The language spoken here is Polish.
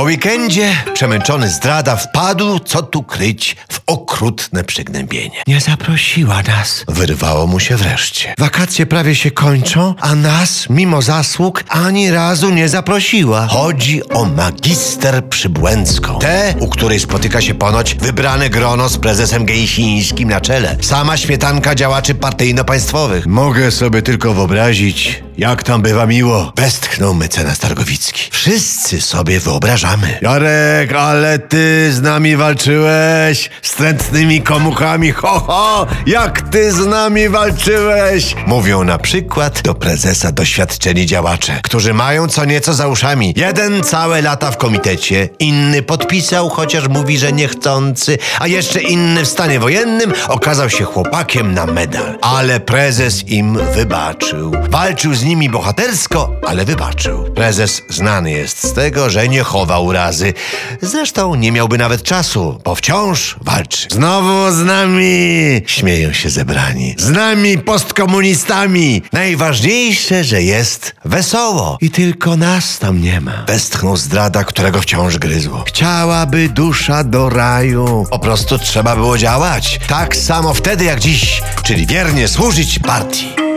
O weekendzie przemęczony zdrada wpadł, co tu kryć, w okrutne przygnębienie. Nie zaprosiła nas. Wyrwało mu się wreszcie. Wakacje prawie się kończą, a nas, mimo zasług, ani razu nie zaprosiła. Chodzi o magister Przybłęcką. Tę, u której spotyka się ponoć wybrane grono z prezesem Gęsińskim na czele. Sama śmietanka działaczy partyjno-państwowych. Mogę sobie tylko wyobrazić, jak tam bywa miło. Westchnął mecenas Targowicki. Wszyscy sobie wyobrażamy. Jarek, ale ty z nami walczyłeś z trętnymi komuchami. Ho, ho, jak ty z nami walczyłeś. Mówią na przykład do prezesa doświadczeni działacze, którzy mają co nieco za uszami. Jeden całe lata w komitecie, inny podpisał, chociaż mówi, że niechcący, a jeszcze inny w stanie wojennym okazał się chłopakiem na medal. Ale prezes im wybaczył. Walczył z nimi bohatersko, ale wybaczył. Prezes znany jest z tego, że nie chowa urazy. Zresztą nie miałby nawet czasu, bo wciąż walczy. Znowu z nami! Śmieją się zebrani. Z nami postkomunistami! Najważniejsze, że jest wesoło. I tylko nas tam nie ma. Westchnął zdrada, którego wciąż gryzło. Chciałaby dusza do raju. Po prostu trzeba było działać. Tak samo wtedy jak dziś, czyli wiernie służyć partii.